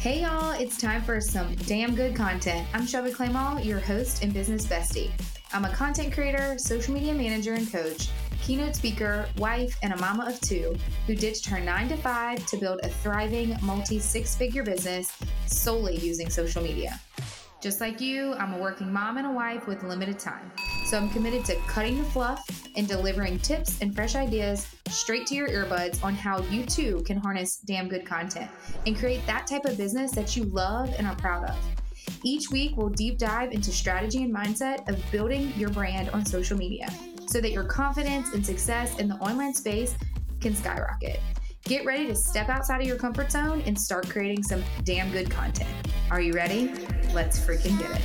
Hey y'all, it's time for some damn good content. I'm Shelby Clement, your host and business bestie. I'm a content creator, social media manager, and coach, keynote speaker, wife, and a mama of two who ditched her nine to five to build a thriving multi six figure business solely using social media. Just like you, I'm a working mom and a wife with limited time. So I'm committed to cutting the fluff and delivering tips and fresh ideas straight to your earbuds on how you too can harness damn good content and create that type of business that you love and are proud of. Each week, we'll deep dive into strategy and mindset of building your brand on social media so that your confidence and success in the online space can skyrocket. Get ready to step outside of your comfort zone and start creating some damn good content. Are you ready? Let's freaking get it.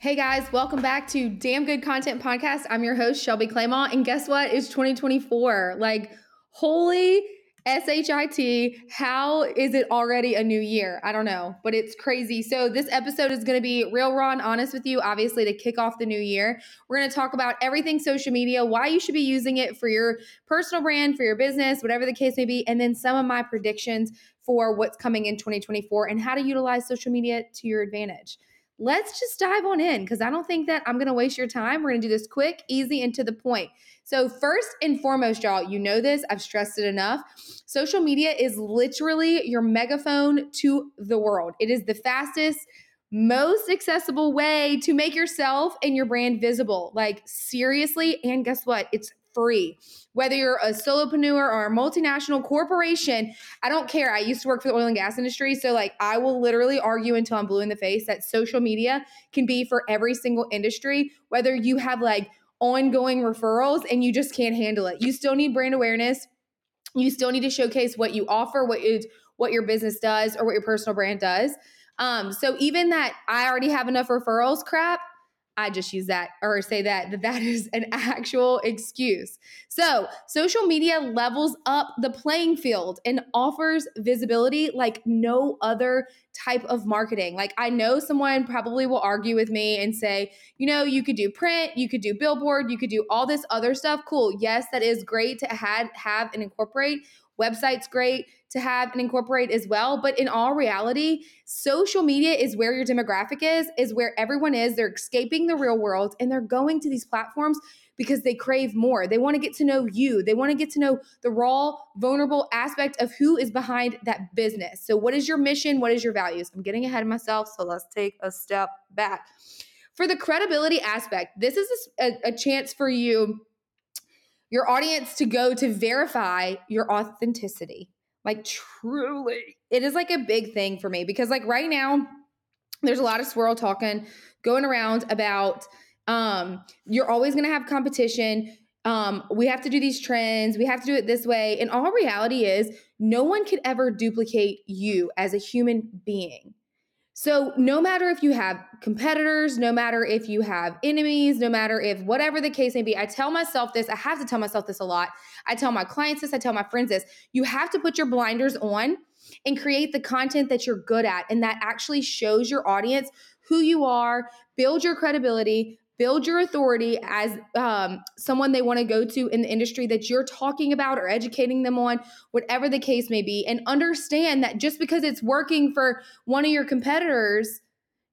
Hey guys, welcome back to Damn Good Content Podcast. I'm your host, Shelby Clement. And guess what? It's 2024. Like, holy SHIT, how is it already a new year? I don't know, but it's crazy. So, this episode is going to be real, raw, and honest with you, obviously, to kick off the new year. We're going to talk about everything social media, why you should be using it for your personal brand, for your business, whatever the case may be, and then some of my predictions for what's coming in 2024 and how to utilize social media to your advantage let's just dive on in because I don't think that I'm going to waste your time. We're going to do this quick, easy, and to the point. So, first and foremost, y'all, you know this, I've stressed it enough. Social media is literally your megaphone to the world, it is the fastest, most accessible way to make yourself and your brand visible. Like, seriously. And guess what? It's free. Whether you're a solopreneur or a multinational corporation, I don't care. I used to work for the oil and gas industry. So, like, I will literally argue until I'm blue in the face that social media can be for every single industry, whether you have like ongoing referrals and you just can't handle it. You still need brand awareness. You still need to showcase what you offer, what is what your business does, or what your personal brand does. Um, so even that I already have enough referrals crap, I just use that or say that that that is an actual excuse. So, social media levels up the playing field and offers visibility like no other type of marketing. Like I know someone probably will argue with me and say, "You know, you could do print, you could do billboard, you could do all this other stuff." Cool. Yes, that is great to have have and incorporate. Website's great to have and incorporate as well. But in all reality, social media is where your demographic is, is where everyone is. They're escaping the real world and they're going to these platforms because they crave more. They want to get to know you. They want to get to know the raw, vulnerable aspect of who is behind that business. So, what is your mission? What is your values? I'm getting ahead of myself, so let's take a step back. For the credibility aspect, this is a, a chance for you your audience to go to verify your authenticity. Like truly, it is like a big thing for me because like right now there's a lot of swirl talking going around about um you're always going to have competition. Um we have to do these trends, we have to do it this way. And all reality is no one could ever duplicate you as a human being. So, no matter if you have competitors, no matter if you have enemies, no matter if whatever the case may be, I tell myself this. I have to tell myself this a lot. I tell my clients this, I tell my friends this. You have to put your blinders on and create the content that you're good at and that actually shows your audience who you are, build your credibility, build your authority as um, someone they want to go to in the industry that you're talking about or educating them on, whatever the case may be, and understand that just because it's working for one of your competitors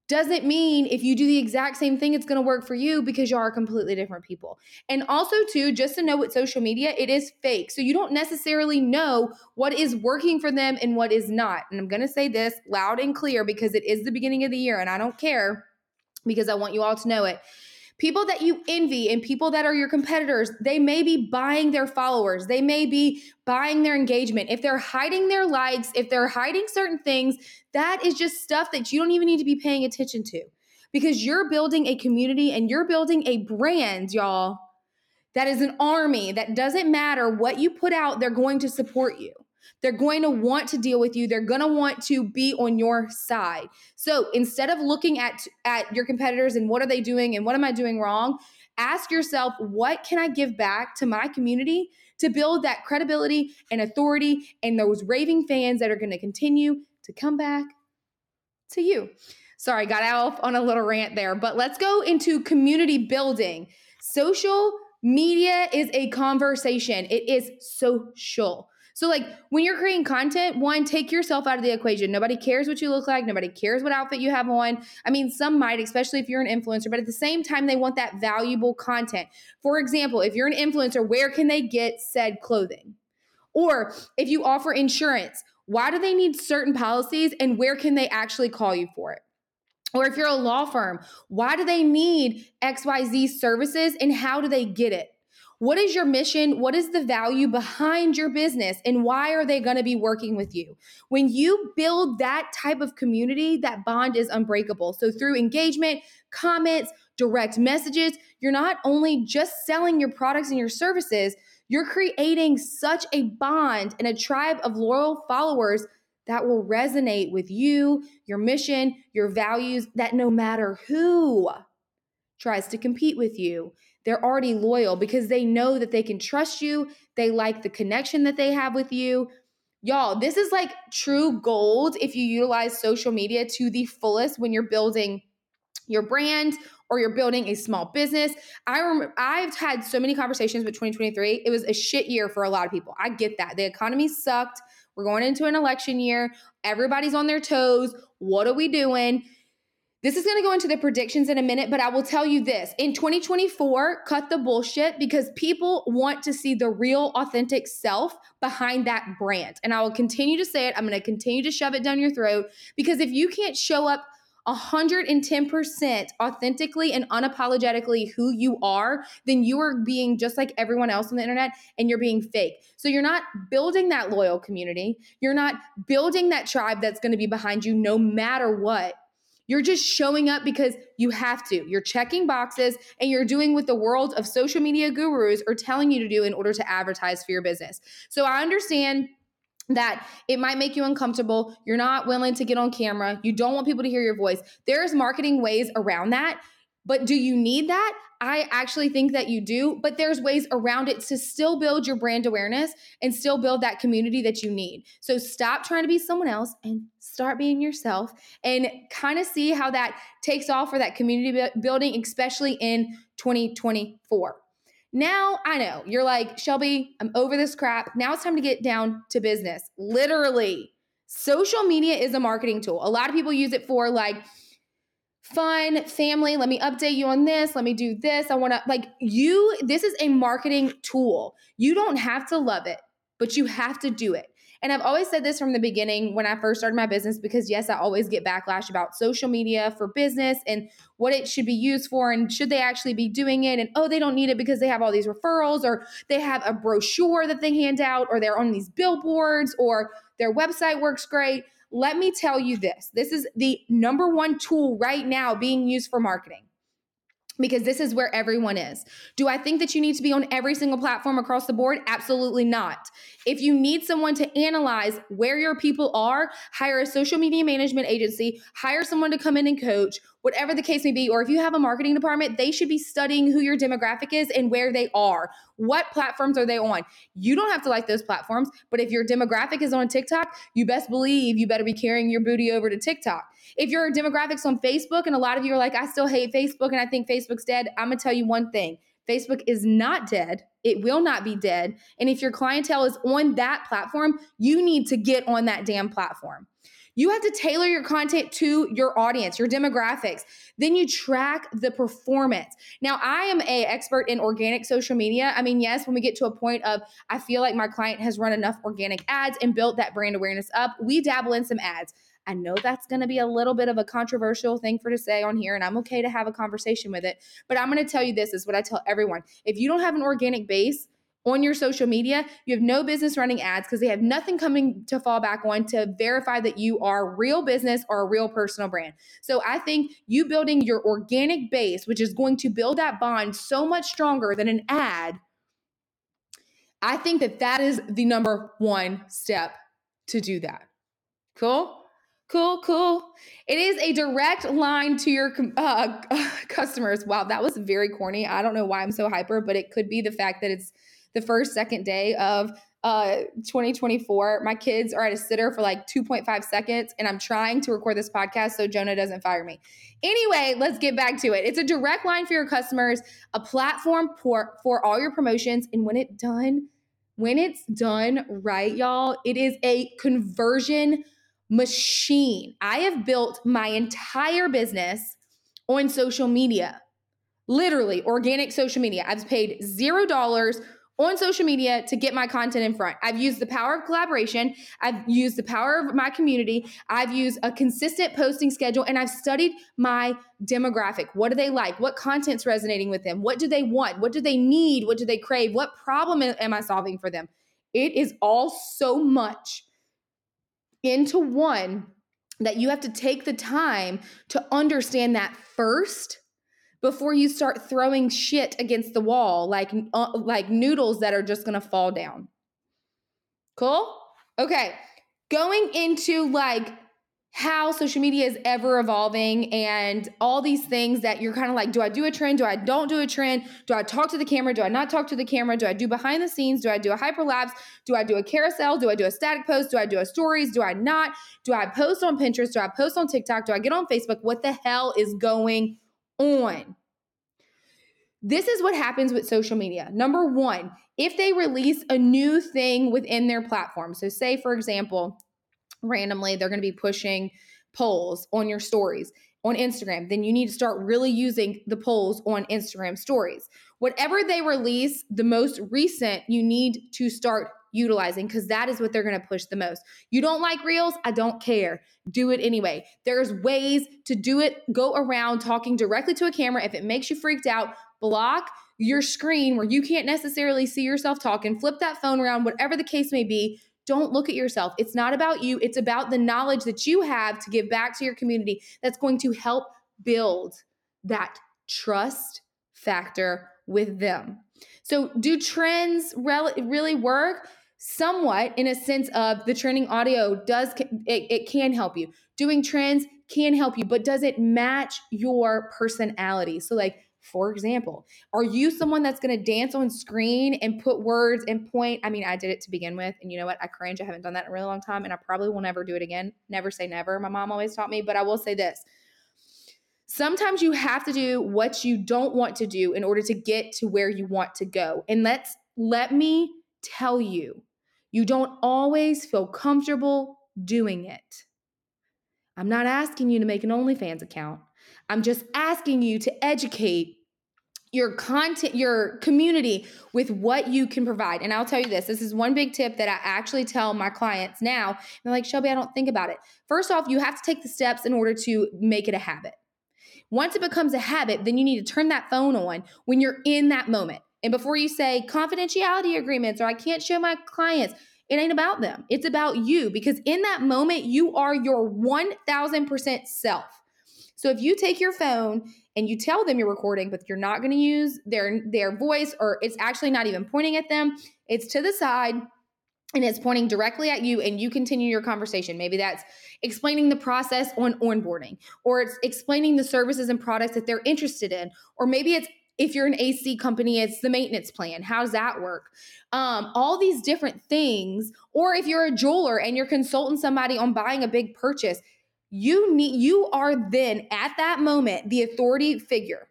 doesn't mean if you do the exact same thing it's going to work for you because you are completely different people. And also too just to know with social media it is fake. So you don't necessarily know what is working for them and what is not. And I'm going to say this loud and clear because it is the beginning of the year and I don't care because I want you all to know it people that you envy and people that are your competitors, they may be buying their followers. They may be buying their engagement. If they're hiding their likes, if they're hiding certain things, that is just stuff that you don't even need to be paying attention to because you're building a community and you're building a brand, y'all, that is an army that doesn't matter what you put out, they're going to support you. They're going to want to deal with you. They're going to want to be on your side. So instead of looking at, at your competitors and what are they doing and what am I doing wrong, ask yourself, what can I give back to my community to build that credibility and authority and those raving fans that are going to continue to come back to you. Sorry, got off on a little rant there, but let's go into community building. Social Media is a conversation, it is social. So, like when you're creating content, one, take yourself out of the equation. Nobody cares what you look like. Nobody cares what outfit you have on. I mean, some might, especially if you're an influencer, but at the same time, they want that valuable content. For example, if you're an influencer, where can they get said clothing? Or if you offer insurance, why do they need certain policies and where can they actually call you for it? Or if you're a law firm, why do they need XYZ services and how do they get it? What is your mission? What is the value behind your business? And why are they going to be working with you? When you build that type of community, that bond is unbreakable. So, through engagement, comments, direct messages, you're not only just selling your products and your services, you're creating such a bond and a tribe of loyal followers that will resonate with you, your mission, your values, that no matter who tries to compete with you, they're already loyal because they know that they can trust you. They like the connection that they have with you. Y'all, this is like true gold if you utilize social media to the fullest when you're building your brand or you're building a small business. I remember I've had so many conversations with 2023. It was a shit year for a lot of people. I get that. The economy sucked. We're going into an election year. Everybody's on their toes. What are we doing? This is going to go into the predictions in a minute, but I will tell you this. In 2024, cut the bullshit because people want to see the real, authentic self behind that brand. And I will continue to say it. I'm going to continue to shove it down your throat because if you can't show up 110% authentically and unapologetically who you are, then you are being just like everyone else on the internet and you're being fake. So you're not building that loyal community. You're not building that tribe that's going to be behind you no matter what. You're just showing up because you have to. You're checking boxes and you're doing what the world of social media gurus are telling you to do in order to advertise for your business. So I understand that it might make you uncomfortable. You're not willing to get on camera. You don't want people to hear your voice. There's marketing ways around that. But do you need that? I actually think that you do, but there's ways around it to still build your brand awareness and still build that community that you need. So stop trying to be someone else and start being yourself and kind of see how that takes off for that community building, especially in 2024. Now I know you're like, Shelby, I'm over this crap. Now it's time to get down to business. Literally, social media is a marketing tool. A lot of people use it for like, fun, family, let me update you on this, let me do this. I want to like you this is a marketing tool. You don't have to love it, but you have to do it. And I've always said this from the beginning when I first started my business because, yes, I always get backlash about social media for business and what it should be used for and should they actually be doing it. And oh, they don't need it because they have all these referrals or they have a brochure that they hand out or they're on these billboards or their website works great. Let me tell you this this is the number one tool right now being used for marketing because this is where everyone is. Do I think that you need to be on every single platform across the board? Absolutely not. If you need someone to analyze where your people are, hire a social media management agency, hire someone to come in and coach, whatever the case may be. Or if you have a marketing department, they should be studying who your demographic is and where they are. What platforms are they on? You don't have to like those platforms, but if your demographic is on TikTok, you best believe you better be carrying your booty over to TikTok. If your demographics on Facebook, and a lot of you are like, I still hate Facebook and I think Facebook's dead, I'm gonna tell you one thing. Facebook is not dead. It will not be dead. And if your clientele is on that platform, you need to get on that damn platform. You have to tailor your content to your audience, your demographics. Then you track the performance. Now, I am a expert in organic social media. I mean, yes, when we get to a point of I feel like my client has run enough organic ads and built that brand awareness up, we dabble in some ads. I know that's going to be a little bit of a controversial thing for to say on here, and I'm okay to have a conversation with it. But I'm going to tell you this is what I tell everyone. If you don't have an organic base, on your social media, you have no business running ads because they have nothing coming to fall back on to verify that you are real business or a real personal brand. So I think you building your organic base, which is going to build that bond so much stronger than an ad. I think that that is the number one step to do that. Cool? Cool, cool. It is a direct line to your uh, customers. Wow, that was very corny. I don't know why I'm so hyper, but it could be the fact that it's the first, second day of uh 2024. My kids are at a sitter for like 2.5 seconds, and I'm trying to record this podcast so Jonah doesn't fire me. Anyway, let's get back to it. It's a direct line for your customers, a platform for, for all your promotions, and when it done, when it's done right, y'all, it is a conversion machine. I have built my entire business on social media. Literally, organic social media. I've paid zero dollars on social media to get my content in front. I've used the power of collaboration. I've used the power of my community. I've used a consistent posting schedule and I've studied my demographic. What do they like? What content's resonating with them? What do they want? What do they need? What do they crave? What problem am I solving for them? It is all so much into one that you have to take the time to understand that first before you start throwing shit against the wall like uh, like noodles that are just going to fall down. Cool? Okay. Going into like how social media is ever evolving and all these things that you're kind of like do I do a trend? Do I don't do a trend? Do I talk to the camera? Do I not talk to the camera? Do I do behind the scenes? Do I do a hyperlapse? Do I do a carousel? Do I do a static post? Do I do a stories? Do I not? Do I post on Pinterest? Do I post on TikTok? Do I get on Facebook? What the hell is going on. This is what happens with social media. Number one, if they release a new thing within their platform, so say, for example, randomly they're going to be pushing polls on your stories on Instagram, then you need to start really using the polls on Instagram stories. Whatever they release, the most recent, you need to start utilizing because that is what they're going to push the most. You don't like reels? I don't care. Do it anyway. There's ways to do it. Go around talking directly to a camera. If it makes you freaked out, block your screen where you can't necessarily see yourself talking, flip that phone around, whatever the case may be. Don't look at yourself. It's not about you, it's about the knowledge that you have to give back to your community that's going to help build that trust factor with them. So, do trends really work? Somewhat in a sense of the trending audio does it, it can help you. Doing trends can help you but does it match your personality? So like for example are you someone that's going to dance on screen and put words and point? I mean i did it to begin with and you know what? I cringe. I haven't done that in a really long time and i probably will never do it again. Never say never my mom always taught me but i will say this. Sometimes you have to do what you don't want to do in order to get to where you want to go and let's let me tell you you don't always feel comfortable doing it. I'm not asking you to make an OnlyFans account. I'm just asking you to educate your content, your community with what you can provide. And I'll tell you this this is one big tip that I actually tell my clients now. They're like, Shelby, I don't think about it. First off, you have to take the steps in order to make it a habit. Once it becomes a habit, then you need to turn that phone on when you're in that moment. And before you say confidentiality agreements or I can't show my clients, it ain't about them. It's about you because in that moment, you are your 1000% self. So if you take your phone and you tell them you're recording, but you're not going to use their their voice or it's actually not even pointing at them, it's to the side and it's pointing directly at you and you continue your conversation. Maybe that's explaining the process on onboarding or it's explaining the services and products that they're interested in or maybe it's if you're an AC company, it's the maintenance plan. How does that work? Um, all these different things. Or if you're a jeweler and you're consulting somebody on buying a big purchase, you need you are then at that moment the authority figure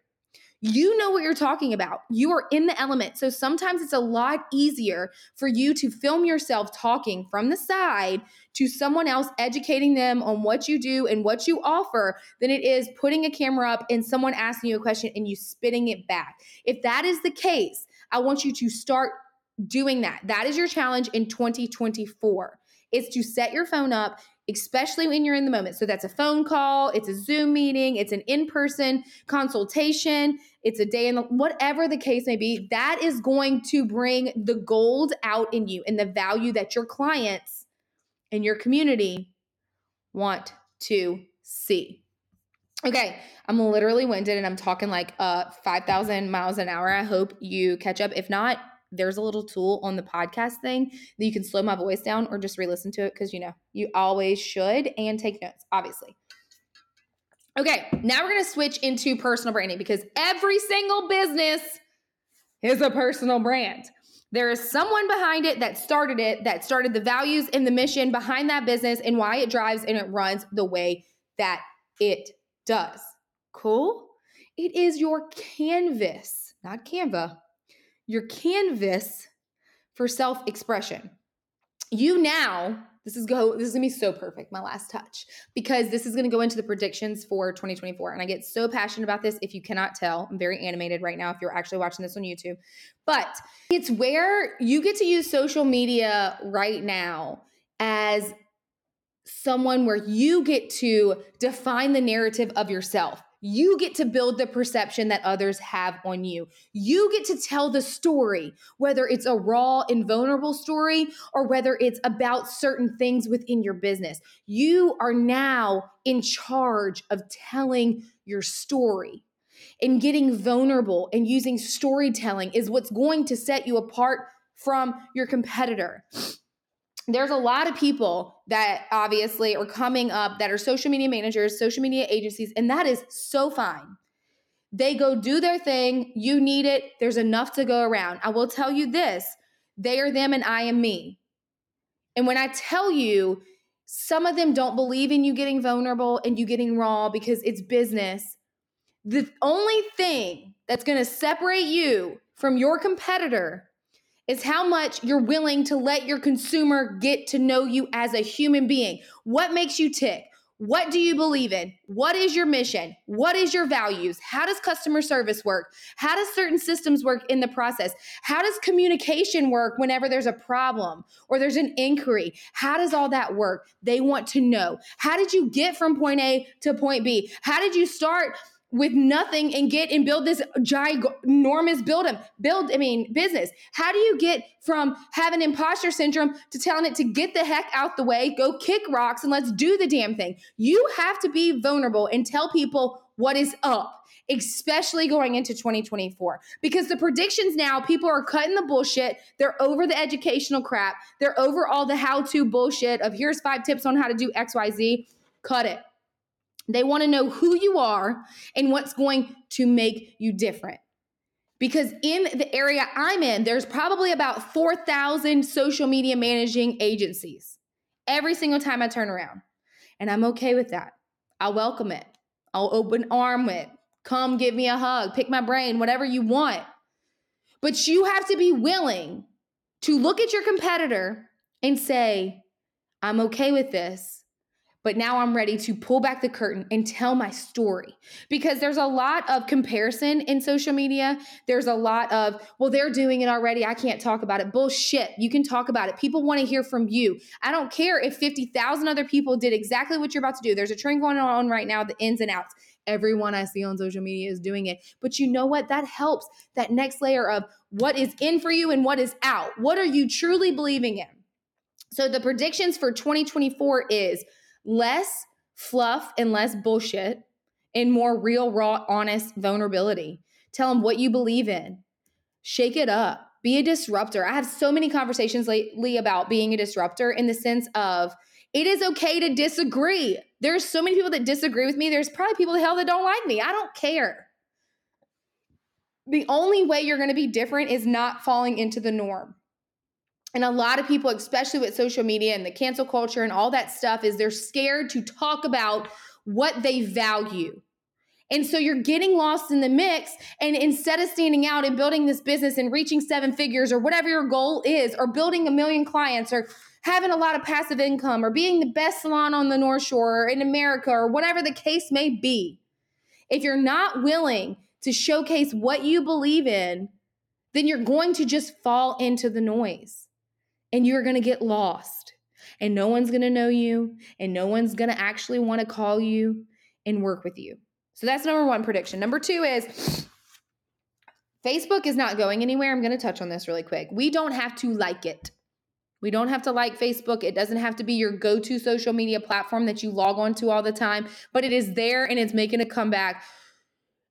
you know what you're talking about. You are in the element. So sometimes it's a lot easier for you to film yourself talking from the side to someone else, educating them on what you do and what you offer, than it is putting a camera up and someone asking you a question and you spitting it back. If that is the case, I want you to start doing that. That is your challenge in 2024. Is to set your phone up especially when you're in the moment. So that's a phone call, it's a Zoom meeting, it's an in person consultation, it's a day in the whatever the case may be. That is going to bring the gold out in you and the value that your clients and your community want to see. Okay, I'm literally winded and I'm talking like uh 5,000 miles an hour. I hope you catch up. If not, there's a little tool on the podcast thing that you can slow my voice down or just re-listen to it because you know you always should and take notes obviously okay now we're going to switch into personal branding because every single business is a personal brand There is someone behind it that started it, that started the values and the mission behind that business and why it drives and it runs the way that it does. Cool? It is your canvas, not Canva, your canvas for self expression. You now this is go this is gonna be so perfect, my last touch, because this is gonna go into the predictions for 2024. And I get so passionate about this. If you cannot tell, I'm very animated right now if you're actually watching this on YouTube. But it's where you get to use social media right now as someone where you get to define the narrative of yourself. You get to build the perception that others have on you. You get to tell the story, whether it's a raw and vulnerable story or whether it's about certain things within your business. You are now in charge of telling your story. And getting vulnerable and using storytelling is what's going to set you apart from your competitor there's a lot of people that obviously are coming up that are social media managers, social media agencies, and that is so fine. They go do their thing. You need it. There's enough to go around. I will tell you this they are them and I am me. And when I tell you, some of them don't believe in you getting vulnerable and you getting raw because it's business. The only thing that's going to separate you from your competitor is how much you're willing to let your consumer get to know you as a human being. What makes you tick? What do you believe in? What is your mission? What is your values? How does customer service work? How does certain systems work in the process? How does communication work whenever there's a problem or there's an inquiry? How does all that work? They want to know. How did you get from point A to point B? How did you start with nothing and get and build this ginormous build build i mean business. How do you get from having imposter syndrome to telling it to get the heck out the way go kick rocks and let's do the damn thing? You have to be vulnerable and tell people what is up especially going into 2024 because the predictions now people are cutting the bullshit. They're over the educational crap. They're over all the how to bullshit of here's five tips on how to do xyz cut it they want to know who you are and what's going to make you different. Because in the area I'm in, there's probably about 4,000 social media managing agencies every single time I turn around. And I'm okay with that. I'll welcome it. I'll open arm it. Come give me a hug, pick my brain, whatever you want. But you have to be willing to look at your competitor and say, I'm okay with this but now I'm ready to pull back the curtain and tell my story because there's a lot of comparison in social media. There's a lot of, well, they're doing it already. I can't talk about it. Bullshit. You can talk about it. People want to hear from you. I don't care if 50,000 other people did exactly what you're about to do. There's a trend going on right now, the ins and outs. Everyone I see on social media is doing it. But you know what? That helps that next layer of what is in for you and what is out. What are you truly believing in? So the predictions for 2024 is less fluff and less bullshit and more real, raw, honest vulnerability. Tell them what you believe in. Shake it up. Be a disruptor. I have so many conversations lately about being a disruptor in the sense of it is okay to disagree. There's so many people that disagree with me. There's probably people the hell that don't like me. I don't care. The only way you're going to be different is not falling into the norm. And a lot of people, especially with social media and the cancel culture and all that stuff, is they're scared to talk about what they value. And so you're getting lost in the mix. And instead of standing out and building this business and reaching seven figures or whatever your goal is, or building a million clients or having a lot of passive income or being the best salon on the North Shore or in America or whatever the case may be, if you're not willing to showcase what you believe in, then you're going to just fall into the noise and you're going to get lost and no one's going to know you and no one's going to actually want to call you and work with you. So that's number one prediction. Number two is Facebook is not going anywhere. I'm going to touch on this really quick. We don't have to like it. We don't have to like Facebook. It doesn't have to be your go to social media platform that you log on to all the time, but it is there and it's making a comeback.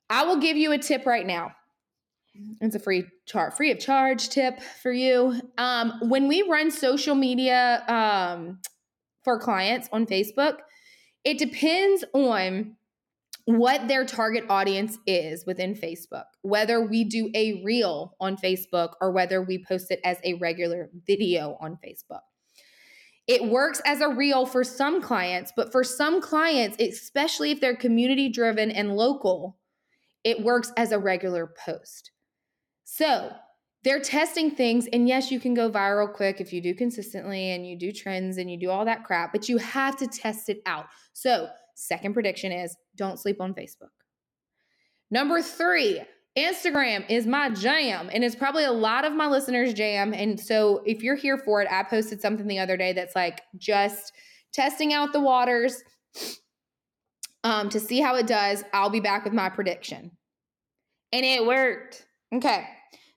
I will give you a tip right now. It's a free chart, free of charge tip for you. Um, when we run social media um, for clients on Facebook, it depends on what their target audience is within Facebook, whether we do a reel on Facebook or whether we post it as a regular video on Facebook. It works as a reel for some clients, but for some clients, especially if they're community driven and local, it works as a regular post. So they're testing things, and yes, you can go viral quick if you do consistently and you do trends and you do all that crap, but you have to test it out. So, second prediction is don't sleep on Facebook. Number three, Instagram is my jam, and it's probably a lot of my listeners' jam. And so, if you're here for it, I posted something the other day that's like just testing out the waters um, to see how it does. I'll be back with my prediction. And it worked. Okay.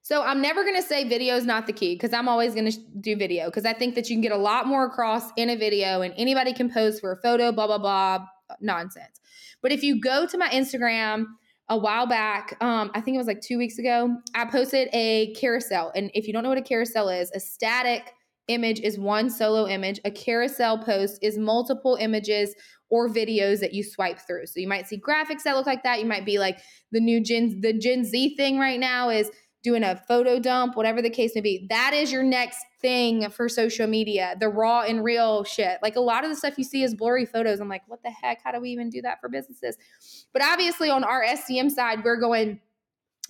So I'm never going to say video is not the key because I'm always going to do video because I think that you can get a lot more across in a video and anybody can pose for a photo, blah, blah, blah, nonsense. But if you go to my Instagram a while back, um, I think it was like two weeks ago, I posted a carousel. And if you don't know what a carousel is, a static image is one solo image, a carousel post is multiple images or videos that you swipe through. So you might see graphics that look like that. You might be like the new Gen the Gen Z thing right now is doing a photo dump, whatever the case may be. That is your next thing for social media, the raw and real shit. Like a lot of the stuff you see is blurry photos. I'm like, what the heck? How do we even do that for businesses? But obviously, on our SCM side, we're going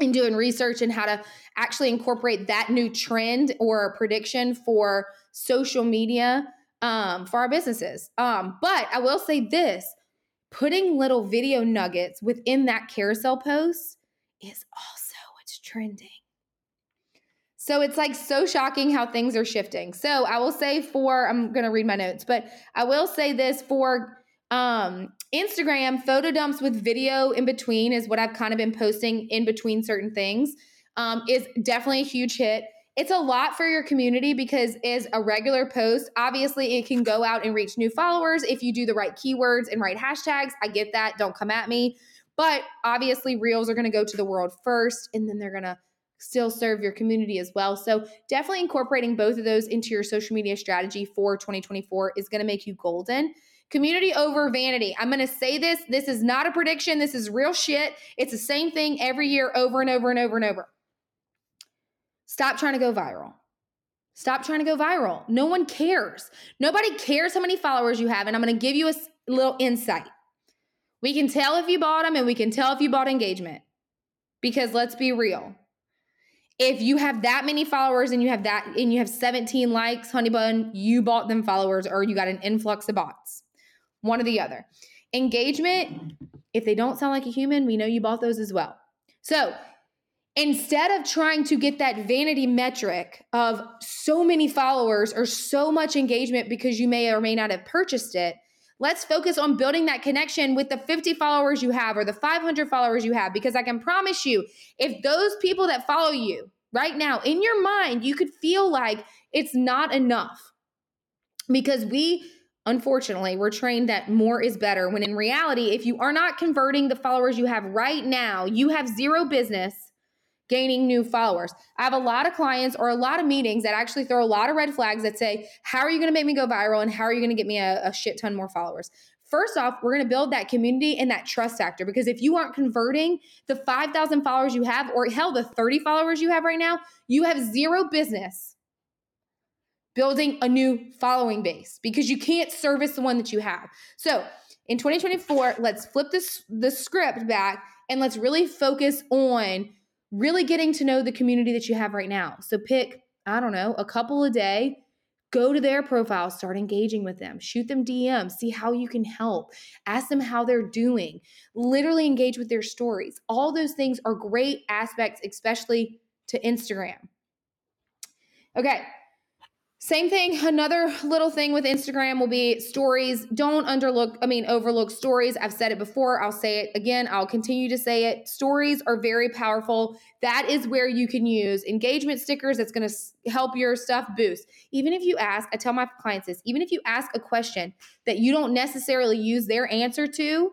and doing research and how to actually incorporate that new trend or prediction for social media um, for our businesses. Um, but I will say this putting little video nuggets within that carousel post is also what's trending. So it's like so shocking how things are shifting. So I will say for I'm going to read my notes, but I will say this for um Instagram photo dumps with video in between is what I've kind of been posting in between certain things. Um, is definitely a huge hit. It's a lot for your community because as a regular post, obviously it can go out and reach new followers if you do the right keywords and right hashtags. I get that. Don't come at me. But obviously, reels are going to go to the world first, and then they're going to still serve your community as well. So, definitely incorporating both of those into your social media strategy for 2024 is going to make you golden. Community over vanity. I'm going to say this. This is not a prediction. This is real shit. It's the same thing every year over and over and over and over. Stop trying to go viral. Stop trying to go viral. No one cares. Nobody cares how many followers you have. And I'm going to give you a little insight. We can tell if you bought them and we can tell if you bought engagement. Because let's be real if you have that many followers and you have that and you have 17 likes, honey bun, you bought them followers or you got an influx of bots. One or the other. Engagement, if they don't sound like a human, we know you bought those as well. So instead of trying to get that vanity metric of so many followers or so much engagement because you may or may not have purchased it, Let's focus on building that connection with the 50 followers you have or the 500 followers you have, because I can promise you, if those people that follow you right now in your mind, you could feel like it's not enough. Because we, unfortunately, we're trained that more is better. When in reality, if you are not converting the followers you have right now, you have zero business gaining new followers. I have a lot of clients or a lot of meetings that actually throw a lot of red flags that say, How are you going to make me go viral? And how are you going to get me a, a shit ton more followers? First off, we're going to build that community and that trust factor because if you aren't converting the 5,000 followers you have, or hell, the 30 followers you have right now, you have zero business building a new following base because you can't service the one that you have. So in 2024, let's flip this the script back and let's really focus on really getting to know the community that you have right now. So pick, I don't know, a couple a day, go to their profile, start engaging with them, shoot them DMs, see how you can help, ask them how they're doing, literally engage with their stories. All those things are great aspects, especially to Instagram. Okay, same thing, another little thing with Instagram will be stories. Don't underlook, I mean, overlook stories. I've said it before. I'll say it again. I'll continue to say it. Stories are very powerful. That is where you can use engagement stickers that's going to help your stuff boost. Even if you ask, I tell my clients this, even if you ask a question that you don't necessarily use their answer to,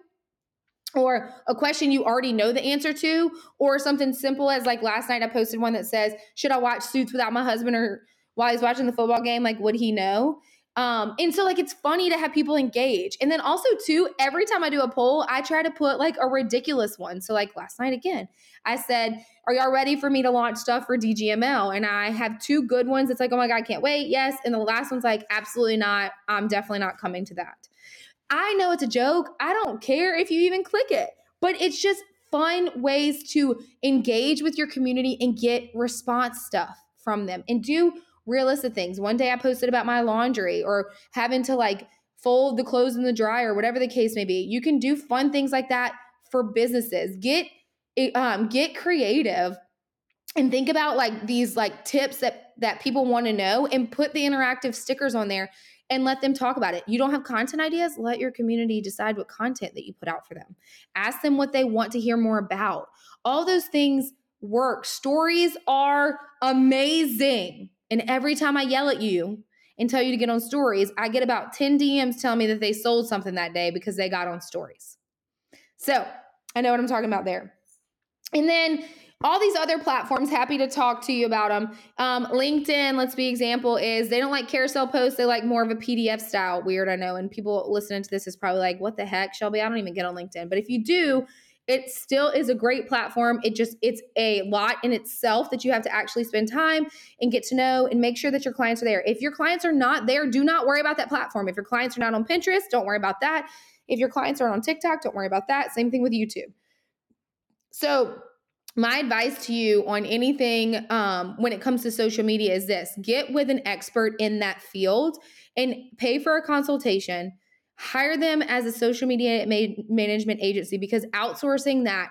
or a question you already know the answer to, or something simple as like last night I posted one that says, Should I watch Suits without my husband or while he's watching the football game, like would he know? Um, and so like it's funny to have people engage. And then also too, every time I do a poll, I try to put like a ridiculous one. So like last night again, I said, Are y'all ready for me to launch stuff for DGML? And I have two good ones. It's like, oh my God, I can't wait. Yes. And the last one's like, absolutely not. I'm definitely not coming to that. I know it's a joke. I don't care if you even click it, but it's just fun ways to engage with your community and get response stuff from them and do realistic things. One day I posted about my laundry or having to like fold the clothes in the dryer, whatever the case may be. You can do fun things like that for businesses. Get um get creative and think about like these like tips that that people want to know and put the interactive stickers on there and let them talk about it. You don't have content ideas? Let your community decide what content that you put out for them. Ask them what they want to hear more about. All those things work. Stories are amazing. And every time I yell at you and tell you to get on stories, I get about 10 DMs telling me that they sold something that day because they got on stories. So I know what I'm talking about there. And then all these other platforms happy to talk to you about them um, linkedin let's be example is they don't like carousel posts they like more of a pdf style weird i know and people listening to this is probably like what the heck shelby i don't even get on linkedin but if you do it still is a great platform. It just it's a lot in itself that you have to actually spend time and get to know and make sure that your clients are there. If your clients are not there do not worry about that platform. If your clients are not on pinterest don't worry about that. If your clients are on tiktok don't worry about that. Same thing with youtube. So my advice to you on anything um, when it comes to social media is this. Get with an expert in that field and pay for a consultation hire them as a social media management agency because outsourcing that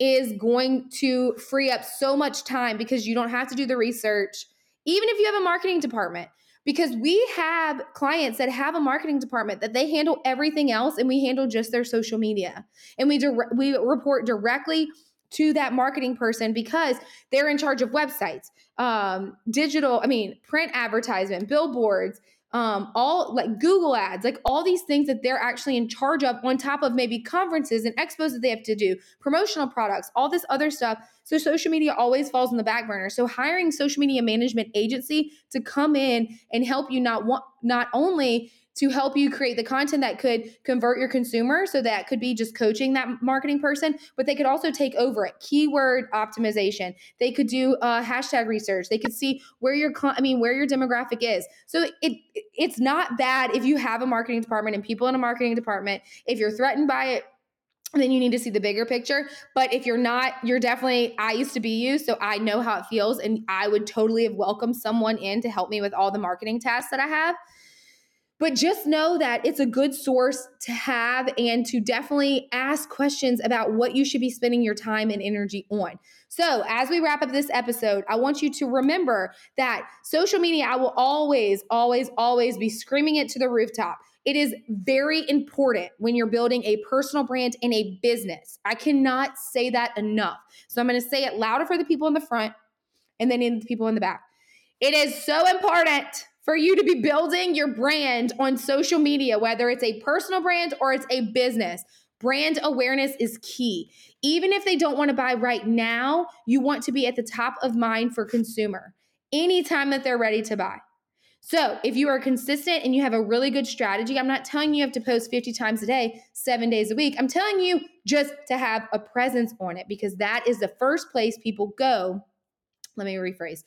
is going to free up so much time because you don't have to do the research even if you have a marketing department. Because we have clients that have a marketing department that they handle everything else and we handle just their social media. And we dire- we report directly to that marketing person because they're in charge of websites, um, digital, I mean, print advertisement, billboards, um, all like Google ads, like all these things that they're actually in charge of, on top of maybe conferences and expos that they have to do, promotional products, all this other stuff. So social media always falls in the back burner. So hiring social media management agency to come in and help you not want not only to help you create the content that could convert your consumer. So that could be just coaching that marketing person, but they could also take over it. Keyword optimization. They could do uh, hashtag research. They could see where your, I mean, where your demographic is. So it it's not bad if you have a marketing department and people in a marketing department. If you're threatened by it, then you need to see the bigger picture. But if you're not, you're definitely, I used to be you, so I know how it feels. And I would totally have welcomed someone in to help me with all the marketing tasks that I have. But just know that it's a good source to have and to definitely ask questions about what you should be spending your time and energy on. So, as we wrap up this episode, I want you to remember that social media, I will always, always, always be screaming it to the rooftop. It is very important when you're building a personal brand in a business. I cannot say that enough. So, I'm going to say it louder for the people in the front and then in the people in the back. It is so important for you to be building your brand on social media, whether it's a personal brand or it's a business. Brand awareness is key. Even if they don't want to buy right now, you want to be at the top of mind for consumer anytime that they're ready to buy. So, if you are consistent and you have a really good strategy, I'm not telling you have to post 50 times a day, seven days a week. I'm telling you just to have a presence on it because that is the first place people go. Let me rephrase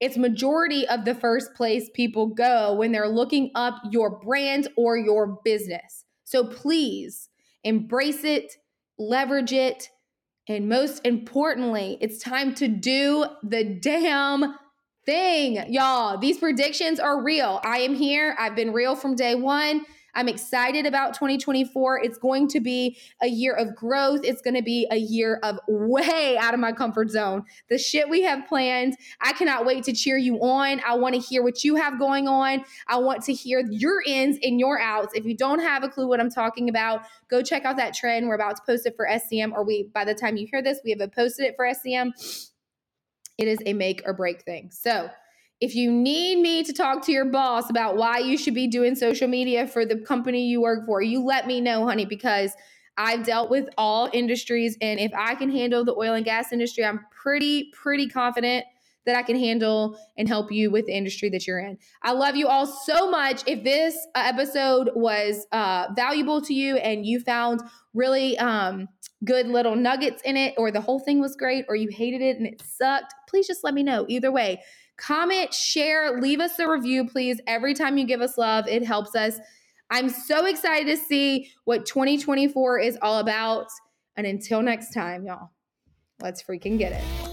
it's majority of the first place people go when they're looking up your brand or your business. So please embrace it, leverage it, and most importantly, it's time to do the damn thing. Y'all, these predictions are real. I am here. I've been real from day one. I'm excited about 2024. It's going to be a year of growth. It's going to be a year of way out of my comfort zone. The shit we have planned, I cannot wait to cheer you on. I want to hear what you have going on. I want to hear your ins and your outs. If you don't have a clue what I'm talking about, go check out that trend. We're about to post it for SCM, or we, by the time you hear this, we have posted it for SCM. It is a make or break thing. So, if you need me to talk to your boss about why you should be doing social media for the company you work for, you let me know, honey, because I've dealt with all industries. And if I can handle the oil and gas industry, I'm pretty, pretty confident that I can handle and help you with the industry that you're in. I love you all so much. If this uh, episode was uh, valuable to you and you found really um, good little nuggets in it, or the whole thing was great, or you hated it and it sucked, please just let me know. Either way, comment, share, leave us a review, please. Every time you give us love, it helps us. I'm so excited to see what 2024 is all about. And until next time, y'all, let's freaking get it.